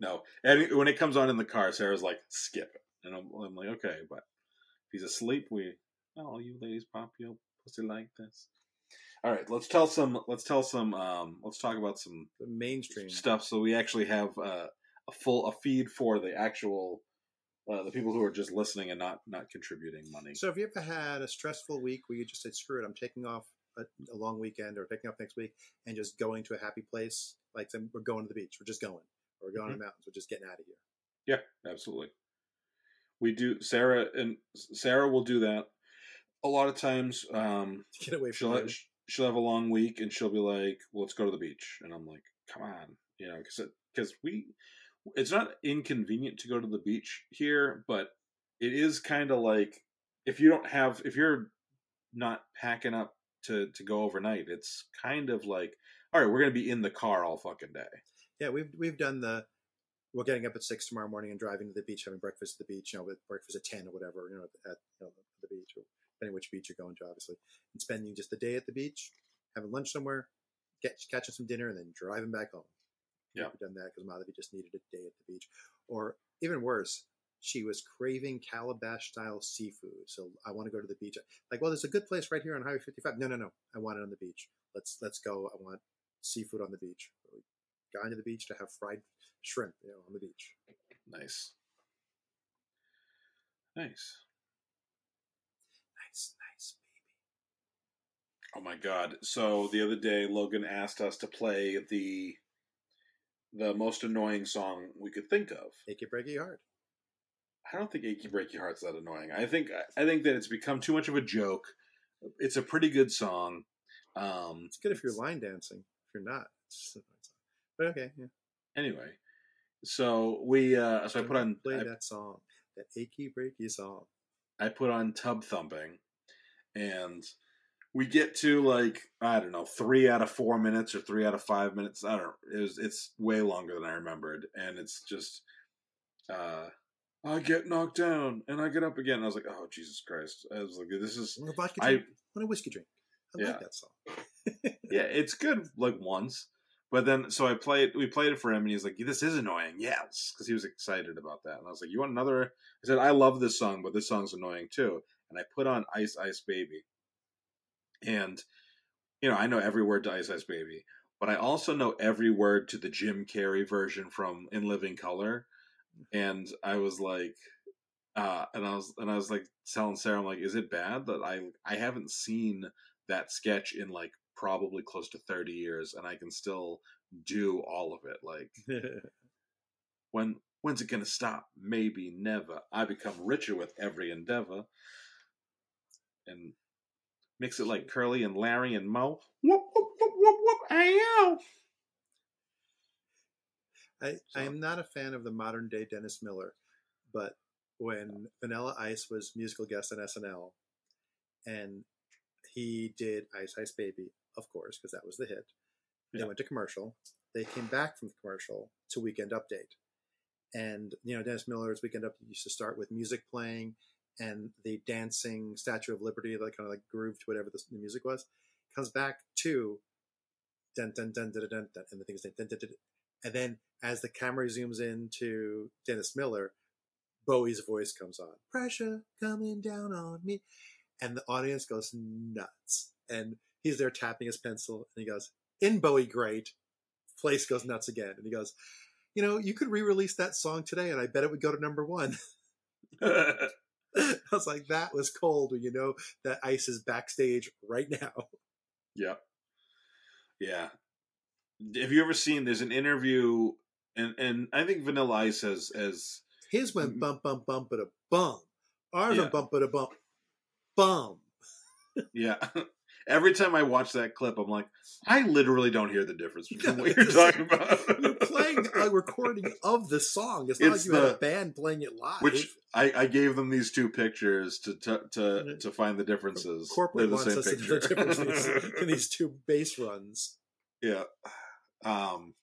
S1: No, and when it comes on in the car, Sarah's like, "Skip it," and I'm, I'm like, "Okay," but if he's asleep, we oh, you ladies pop your pussy like this. All right, let's tell some. Let's tell some. Um, let's talk about some
S3: The mainstream
S1: stuff so we actually have uh, a full a feed for the actual uh, the people who are just listening and not not contributing money.
S3: So, have you ever had a stressful week where you just said, "Screw it, I'm taking off a, a long weekend or taking off next week and just going to a happy place"? Like, then we're going to the beach. We're just going. Or we're going to the mountains. We're just getting out of here.
S1: Yeah, absolutely. We do Sarah and Sarah will do that a lot of times. Um,
S3: Get away from
S1: she'll. She'll have a long week and she'll be like, well, "Let's go to the beach," and I'm like, "Come on," you know, because because we it's not inconvenient to go to the beach here, but it is kind of like if you don't have if you're not packing up to to go overnight, it's kind of like all right, we're gonna be in the car all fucking day.
S3: Yeah, we've we've done the. We're getting up at six tomorrow morning and driving to the beach, having breakfast at the beach. You know, with breakfast at ten or whatever. You know, at you know, the beach, or depending which beach you're going to, obviously, and spending just a day at the beach, having lunch somewhere, get catching some dinner, and then driving back home.
S1: Yeah.
S3: we've done that because Madhavi just needed a day at the beach, or even worse, she was craving calabash style seafood. So I want to go to the beach. Like, well, there's a good place right here on Highway 55. No, no, no. I want it on the beach. Let's let's go. I want seafood on the beach. We Gone to the beach to have fried shrimp, you know, on the beach.
S1: Nice, nice.
S3: Nice, nice,
S1: Oh my god! So the other day, Logan asked us to play the the most annoying song we could think of.
S3: Make it breaky hard.
S1: I don't think "Achy Breaky Heart's that annoying. I think I think that it's become too much of a joke. It's a pretty good song. Um,
S3: It's good if you're line dancing. If you're not, it's, it's, but okay, yeah.
S1: anyway, so we uh, so I put on
S3: play
S1: I,
S3: that song, that achy breaky song.
S1: I put on Tubthumping, and we get to like I don't know three out of four minutes or three out of five minutes. I don't. know. It was, it's way longer than I remembered, and it's just. uh I get knocked down and I get up again. I was like, "Oh Jesus Christ!" I was like, "This is
S3: I want a vodka
S1: I-
S3: drink. I want a whiskey drink. I
S1: Yeah.
S3: like that song.
S1: yeah, it's good like once, but then so I played. We played it for him, and he's like, "This is annoying." Yes, because he was excited about that, and I was like, "You want another?" I said, "I love this song, but this song's annoying too." And I put on "Ice Ice Baby," and you know I know every word to "Ice Ice Baby," but I also know every word to the Jim Carrey version from "In Living Color," and I was like. Uh, and I was and I was like telling Sarah, I'm like, is it bad that I I haven't seen that sketch in like probably close to 30 years and I can still do all of it. Like when when's it gonna stop? Maybe never. I become richer with every endeavor. And mix it like Curly and Larry and Moe. Whoop whoop whoop whoop whoop ayo.
S3: I,
S1: So-
S3: I am not a fan of the modern day Dennis Miller, but when Vanilla Ice was musical guest on SNL, and he did Ice Ice Baby, of course, because that was the hit. They
S1: Yeah.
S3: went to commercial. They came back from the commercial to Weekend Update, and you know Dennis Miller's Weekend Update used to start with music playing and the dancing Statue of Liberty, that kind of like grooved to whatever the, the music was. Comes back to dun dun dun dun dun, dun and the thing is dun, dun, dun, dun, and then as the camera zooms in to Dennis Miller, Bowie's voice comes on. Pressure coming down on me. And the audience goes nuts. And he's there tapping his pencil and he goes, In Bowie, great. Place goes nuts again. And he goes, You know, you could re release that song today and I bet it would go to number one. I was like, That was cold you know that Ice is backstage right now.
S1: Yep. Yeah. Have you ever seen there's an interview and and I think Vanilla Ice has has
S3: His went bump, bump, bump, but a bum. Ours
S1: Yeah.
S3: went bump, but a bump, bum.
S1: Yeah. Every time I watch that clip, I'm like, I literally don't hear the difference between what you're talking about.
S3: You're playing a recording of the song. It's not
S1: It's
S3: like you had
S1: the-
S3: a band playing it live.
S1: Which I, I gave them these two pictures to to to, to find the differences.
S3: corporate
S1: They're
S3: wants us to know the difference in these, in these two bass runs.
S1: yeah. Um.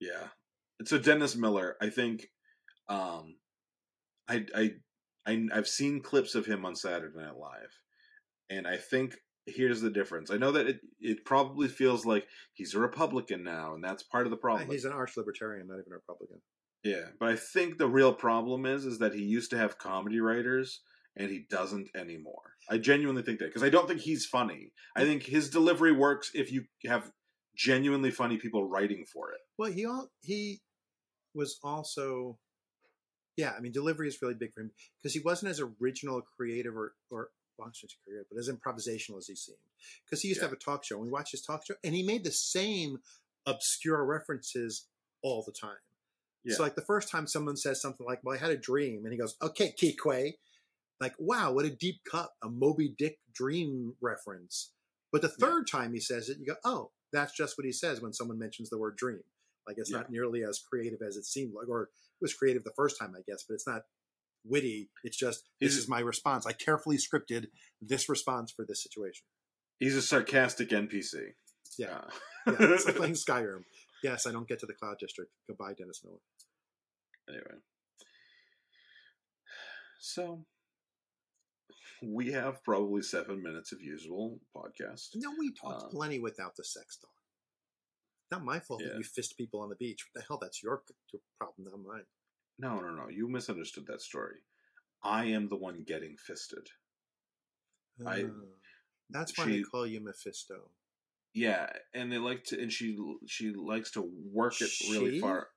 S1: Yeah. So Dennis Miller, I think, um, I I I I've seen clips of him on Saturday Night Live, and I think here's the difference. I know that it it probably feels like he's a Republican now, and that's part of the uh, problem.
S3: He's an arch libertarian, not even a Republican.
S1: Yeah, but I think the real problem is is that he used to have comedy writers and he doesn't anymore. I genuinely think that because I don't think he's funny. I think his delivery works if you have genuinely funny people writing for it.
S3: Well, he all he was also, yeah. I mean, delivery is really big for him because he wasn't as original, creative, or or well, I shouldn't say creative, but as improvisational as he seemed. Because he used
S1: Yeah.
S3: to have a talk show, and we watched his talk show, and he made the same obscure references all the time.
S1: Yeah.
S3: So, like the first time someone says something like, "Well, I had a dream," and he goes, "Okay, Queequeg," like, "Wow, what a deep cut, a Moby Dick dream reference." But the
S1: Yeah.
S3: third time he says it, you go, "Oh, that's just what he says when someone mentions the word dream." Like it's
S1: Yeah.
S3: not nearly as creative as it seemed like, or it was creative the first time, I guess, but it's not witty. It's just this is my response. I carefully scripted this response for this situation.
S1: He's a sarcastic NPC.
S3: Yeah.
S1: Uh,
S3: Yeah, it's like playing Skyrim. Yes, I don't get to the Cloud District. Goodbye, Dennis Miller.
S1: anyway, so we have probably seven minutes of usual podcast.
S3: No, we talked
S1: Um,
S3: plenty without the sex talk. Not my fault
S1: Yeah.
S3: that you fist people on the beach. What the hell? That's your, your problem, not mine.
S1: No, no, no. You misunderstood that story. I am the one getting fisted. I-
S3: Uh, that's why they call you Mephisto.
S1: Yeah, and they like to, and she she likes to work it really far.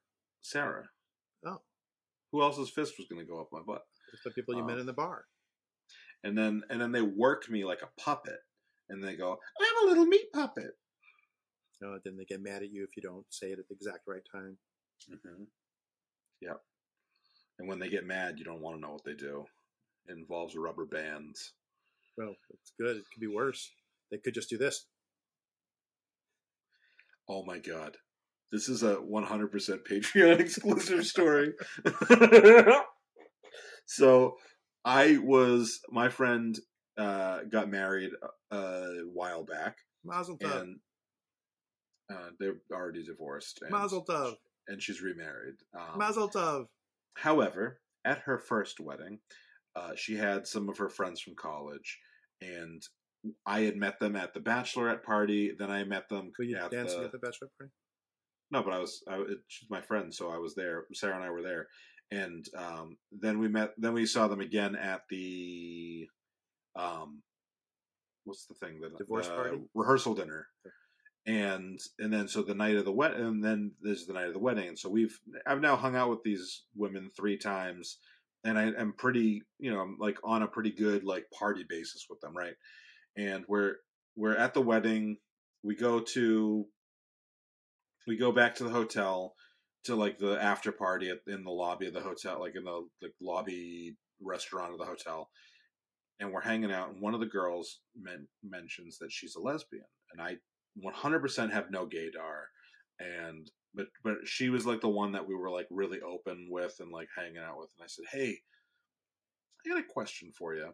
S1: Sarah.
S3: Oh.
S1: Who else's fist was going to go up my butt?
S3: It's the people you met
S1: Oh.
S3: in the bar.
S1: And then and then they work me like a puppet, and they go, "I'm a little meat puppet."
S3: Uh, then they get mad at you if you don't say it at the exact right time.
S1: Mm-hmm. Yep. And when they get mad, you don't want to know what they do. It involves rubber bands.
S3: Well, it's good. It could be worse. They could just do this.
S1: Oh my god. This is a 100% Patreon exclusive story. so, I was, my friend uh, got married a, a while back,
S3: Mazel tov.
S1: and uh, they're already divorced. And,
S3: Mazel tov.
S1: And she's remarried. Um,
S3: Mazel tov.
S1: However, at her first wedding, uh, she had some of her friends from college, and I had met them at the bachelorette party. Then I met them
S3: Were you
S1: at
S3: dancing
S1: the,
S3: at the bachelorette party?
S1: no, but I was I, it, she's my friend, so I was there. Sarah and I were there, and um, then we met. Then we saw them again at the um, what's the thing that
S3: Divorce
S1: the
S3: party?
S1: rehearsal dinner. And and then so the night of the wedding, and then there's the night of the wedding. And so we've I've now hung out with these women three times, and I am pretty you know I'm like on a pretty good like party basis with them, right? And we're we're at the wedding. We go to we go back to the hotel to like the after party at, in the lobby of the hotel, like in the like lobby restaurant of the hotel, and we're hanging out. And one of the girls men- mentions that she's a lesbian, and I 100% have no gaydar, and but but she was like the one that we were like really open with and like hanging out with. And I said, hey, I got a question for you.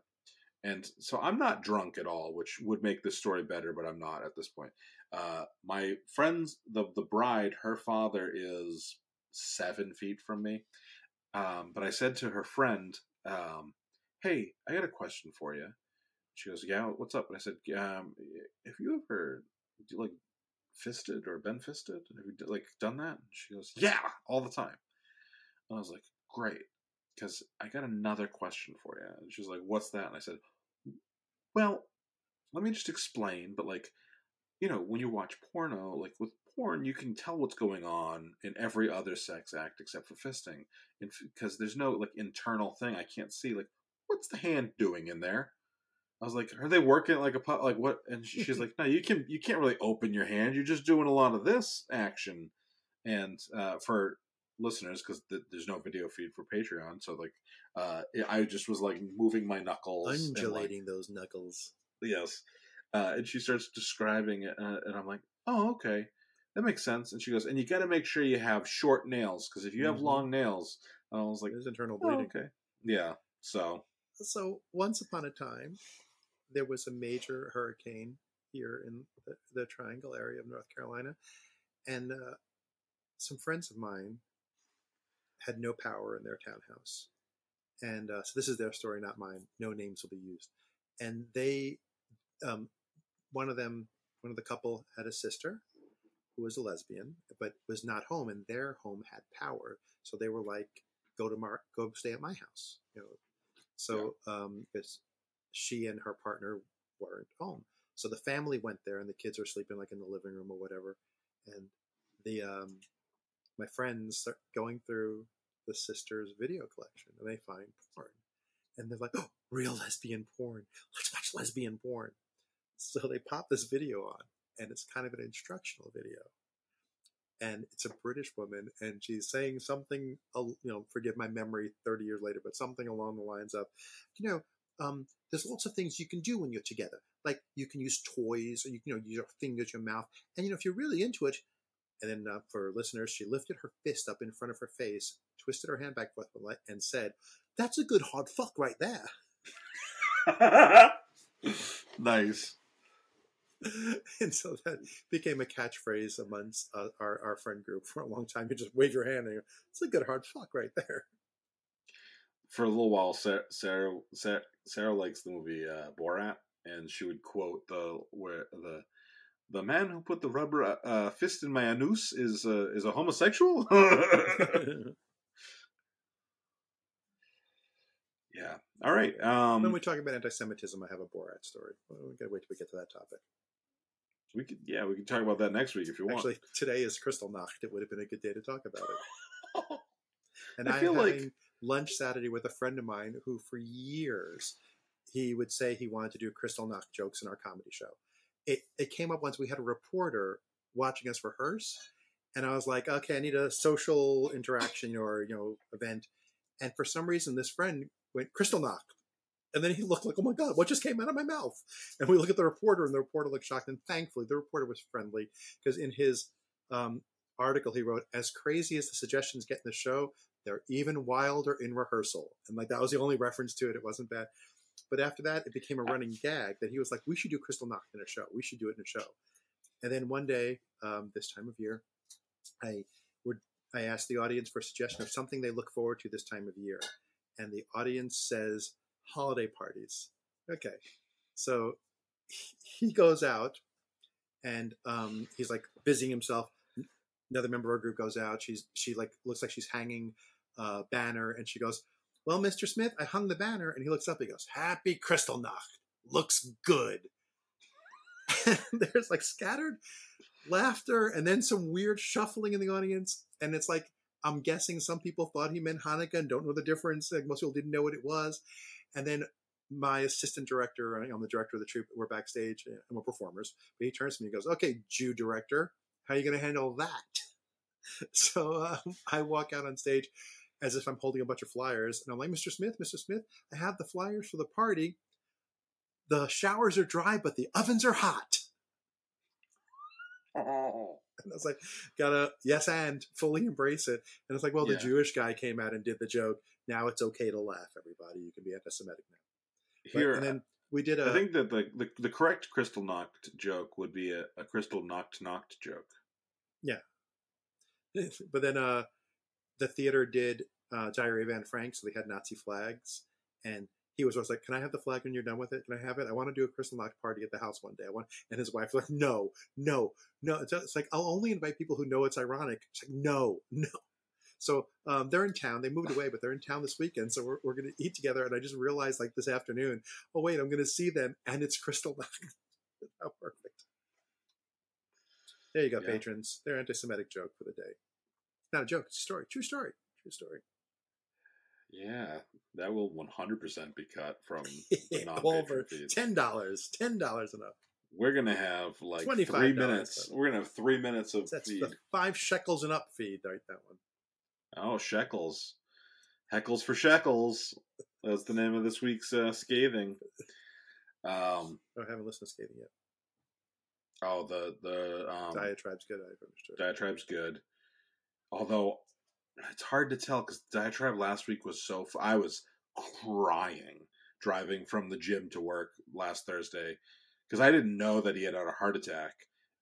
S1: And so I'm not drunk at all, which would make this story better, but I'm not at this point. Uh, my friend's the the bride, her father is seven feet from me. Um, but I said to her friend, um, "Hey, I got a question for you." She goes, "Yeah, what's up?" And I said, um, "Have you ever like fisted or been fisted? Have you like done that?" And she goes, "Yeah, all the time." And I was like, "Great." Because I got another question for you. And she was like, What's that? And I said, Well, let me just explain. But, like, you know, when you watch porno, like with porn, you can tell what's going on in every other sex act except for fisting, because there's no like internal thing. I can't see like what's the hand doing in there. I was like, are they working like a pot? like what? And she's like, no, you can you can't really open your hand. You're just doing a lot of this action. And uh, for listeners, because th- there's no video feed for Patreon, so like uh, I just was like moving my knuckles, and, like,
S3: Undulating those knuckles.
S1: yes. Uh, and she starts describing it, uh, and I'm like, oh, okay, that makes sense. And she goes, and you got to make sure you have short nails because if you have
S3: Mhm.
S1: long nails, and I was like,
S3: There's internal
S1: oh,
S3: bleeding.
S1: okay, yeah. So
S3: So once upon a time, there was a major hurricane here in the, the Triangle area of North Carolina, and uh, some friends of mine had no power in their townhouse, and uh, so this is their story, not mine. No names will be used, and they um, one of them, one of the couple had a sister who was a lesbian, but was not home, and their home had power. So they were like, "Go to Mark, go stay at my house." You know, so um, because she and her partner weren't home, so the family went there, and the kids are sleeping like in the living room or whatever, and the um, my friends start going through the sister's video collection, and they find porn, and they're like, "Oh, real lesbian porn! Let's watch lesbian porn." So they pop this video on, and it's kind of an instructional video. And it's a British woman, and she's saying something, you know, forgive my memory 30 years later, but something along the lines of, you know, um, there's lots of things you can do when you're together. Like you can use toys, or you, you know, use your fingers, your mouth, and you know, if you're really into it. And then uh, for listeners, she lifted her fist up in front of her face, twisted her hand back, and said, "That's a good hard fuck right there."
S1: nice.
S3: and so that became a catchphrase amongst uh, our, our friend group for a long time. You just wave your hand and it's a good hard fuck right there.
S1: For a little while, Sarah Sarah, Sarah, Sarah likes the movie uh, Borat, and she would quote the where the the man who put the rubber uh, fist in my anus is uh, is a homosexual. yeah. All right. Um,
S3: when we talk about anti-Semitism, I have a Borat story. we gotta wait till we get to that topic.
S1: We could, yeah, we can talk about that next week if you want.
S3: Actually, today is Kristallnacht. It would have been a good day to talk about it. and
S1: I
S3: I'm
S1: feel
S3: having
S1: like-
S3: lunch Saturday with a friend of mine who, for years, he would say he wanted to do Kristallnacht jokes in our comedy show. It it came up once we had a reporter watching us rehearse, and I was like, okay, I need a social interaction or you know event. And for some reason, this friend went Kristallnacht, And then he looked like, oh my God, what just came out of my mouth? And we look at the reporter, and the reporter looked shocked. And thankfully, the reporter was friendly because in his um, article, he wrote, as crazy as the suggestions get in the show, they're even wilder in rehearsal. And like that was the only reference to it. It wasn't bad. But after that, it became a running gag that he was like, we should do Kristallnacht in a show. We should do it in a show. And then one day, um, this time of year, I would I asked the audience for a suggestion of something they look forward to this time of year. And the audience says holiday parties. Okay. So he goes out and um, he's like busying himself. Another member of our group goes out. She's she like looks like she's hanging a banner and she goes, Well, Mr. Smith, I hung the banner and he looks up, he goes, Happy Kristallnacht. Looks good. And there's like scattered laughter and then some weird shuffling in the audience. And it's like I'm guessing some people thought he meant Hanukkah and don't know the difference. Like most people didn't know what it was. And then my assistant director, I'm the director of the troupe, we're backstage and we're performers. But he turns to me and goes, Okay, Jew director, how are you going to handle that? So um, I walk out on stage as if I'm holding a bunch of flyers. And I'm like, Mr. Smith, Mr. Smith, I have the flyers for the party. The showers are dry, but the ovens are hot. And I was like, gotta, yes, and fully embrace it. And it's like, well, the Jewish guy came out and did the joke. Now it's okay to laugh, everybody. You can be anti Semitic now. But-
S1: Here,
S3: and then we did a.
S1: I think that the, the the correct crystal knocked joke would be a, a crystal knocked knocked joke.
S3: but then uh, the theater did uh, Diary of Anne Frank, so they had Nazi flags, and he was always like, "Can I have the flag when you're done with it? Can I have it? I want to do a Kristallnacht party at the house one day." I want, and his wife was like, "No, no, no." It's, like I'll only invite people who know it's ironic. It's like, "No, no." So um, they're in town. They moved away, but they're in town this weekend. So we're, we're going to eat together. And I just realized, like this afternoon, oh wait, I'm going to see them, and it's Kristallnacht. There you go,
S1: Yeah.
S3: patrons. Their anti-Semitic joke for the day. Not a joke. It's a story. True story. True story.
S1: Yeah, that will one hundred percent be cut from the non
S3: All for
S1: patron feeds.
S3: ten dollars. Ten dollars enough.
S1: We're gonna have like three minutes. We're gonna have three minutes of
S3: That's
S1: feed.
S3: the five shekels and up feed. Right, that one.
S1: Oh, shekels, heckles for shekels. That's the name of this week's uh, scathing. Um.
S3: Oh, I haven't listened to skating yet.
S1: Oh, the the um,
S3: Diatribe's good. I've understood.
S1: diatribe's good. Although it's hard to tell because diatribe last week was so. F- I was crying driving from the gym to work last Thursday because I didn't know that he had had a heart attack,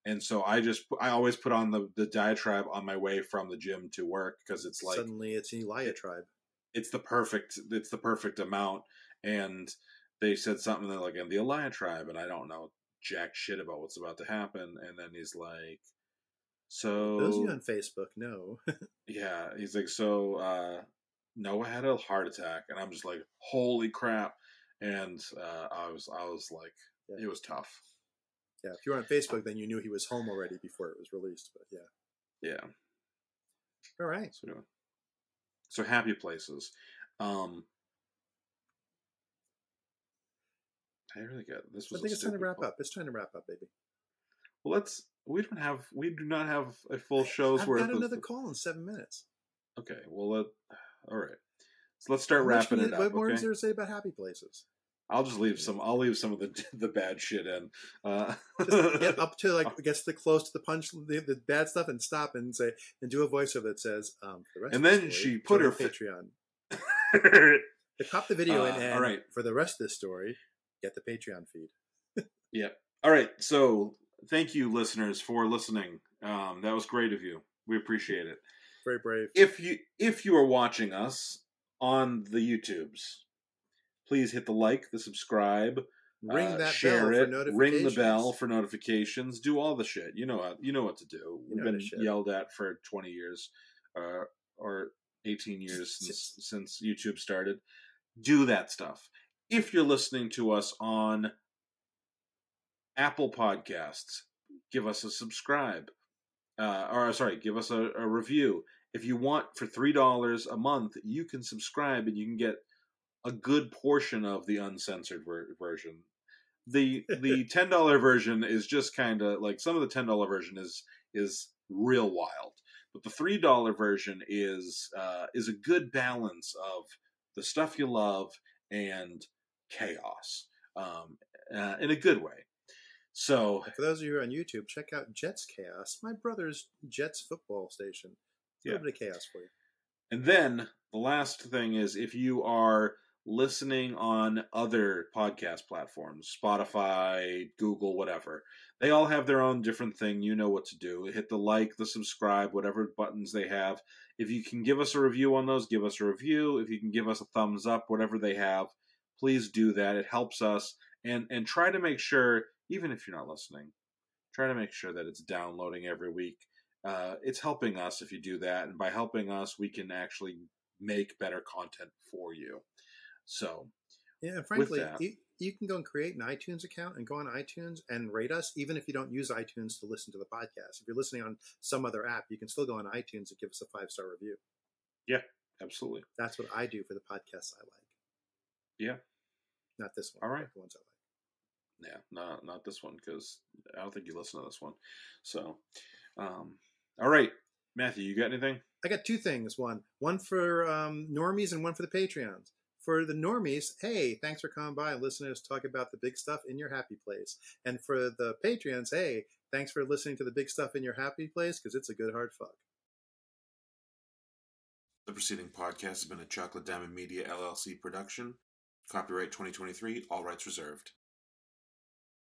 S1: and so I just I always put on the the diatribe on my way from the gym to work because it's like
S3: Suddenly, it's an Elia tribe.
S1: it's the perfect it's the perfect amount and they said something that like in the Elia tribe and I don't know jack shit about what's about to happen, and then he's like, "So
S3: Those of you on Facebook know.
S1: yeah," he's like, "So uh, Noah had a heart attack," and I'm just like, "Holy crap!" And uh, I was I was like,
S3: Yeah.
S1: it was tough.
S3: yeah, if you were on Facebook, then you knew he was home already before it was released. But yeah,
S1: Yeah.
S3: all right.
S1: So, so happy places. Um, I really got this
S3: I think it's time to wrap
S1: call.
S3: up. It's time to wrap up, baby.
S1: Well, let's. We don't have. We do not have a full show's
S3: I've
S1: worth.
S3: got
S1: of-
S3: another call in seven minutes.
S1: Okay. Well, let, all right. So let's start
S3: How
S1: wrapping it up.
S3: What more
S1: okay?
S3: is there to say about happy places?
S1: I'll just leave some. I'll leave some of the the bad shit in. Uh,
S3: Just get up to like gets to close to the punch, the, the bad stuff, and stop and say and do a voiceover that says, um, the rest
S1: And
S3: of the
S1: then
S3: story,
S1: she put her
S3: Patreon. They pop the video in,
S1: Uh,
S3: and
S1: all right.
S3: for the rest of this story, get the Patreon feed. Yeah.
S1: All right. So thank you, listeners, for listening. Um, that was great of you. We appreciate it.
S3: Very brave.
S1: if you if you are watching us on the YouTubes, please hit the like, the subscribe,
S3: Ring
S1: uh,
S3: that
S1: share
S3: bell
S1: it,
S3: for notifications.
S1: ring the bell for notifications, do all the shit. You know, how- you know what to do. We've been yelled at for twenty years, uh, or eighteen years since since YouTube started. Do that stuff. If you're listening to us on Apple Podcasts, give us a subscribe. Uh, or sorry, give us a, a review. If you want for three dollars a month, you can subscribe and you can get a good portion of the uncensored ver- version. The the ten dollar version is just kind of like some of the ten dollar version is is real wild, but the three dollar version is uh, is a good balance of the stuff you love and chaos um, uh, in a good way. So
S3: for those of you on YouTube, check out Jets Chaos, my brother's Jets football station. A
S1: Yeah.
S3: little bit of chaos for you.
S1: And then the last thing is if you are listening on other podcast platforms, Spotify, Google, whatever, they all have their own different thing. You know what to do. Hit the like, the subscribe, whatever buttons they have. If you can give us a review on those, give us a review. If you can give us a thumbs up, whatever they have, please do that. It helps us. And and try to make sure, even if you're not listening, try to make sure that it's downloading every week uh, it's helping us if you do that and by helping us we can actually make better content for you so
S3: Yeah, and frankly,
S1: that-
S3: you, you can go and create an iTunes account and go on iTunes and rate us, even if you don't use iTunes to listen to the podcast. If you're listening on some other app, you can still go on iTunes and give us a five star review.
S1: Yeah, absolutely
S3: That's what I do for the podcasts I like.
S1: Yeah.
S3: Not this one.
S1: All right.
S3: The ones I like.
S1: yeah not not this one because i don't think you listen to this one so um all right matthew you got anything
S3: I got two things. One, one for um, normies and one for the Patreons. For the normies, hey, thanks for coming by and listening to us talk about the big stuff in your happy place. And for the Patreons, hey, thanks for listening to the big stuff in your happy place because it's a good hard fuck.
S1: the preceding podcast has been a chocolate diamond media llc production copyright 2023 all rights reserved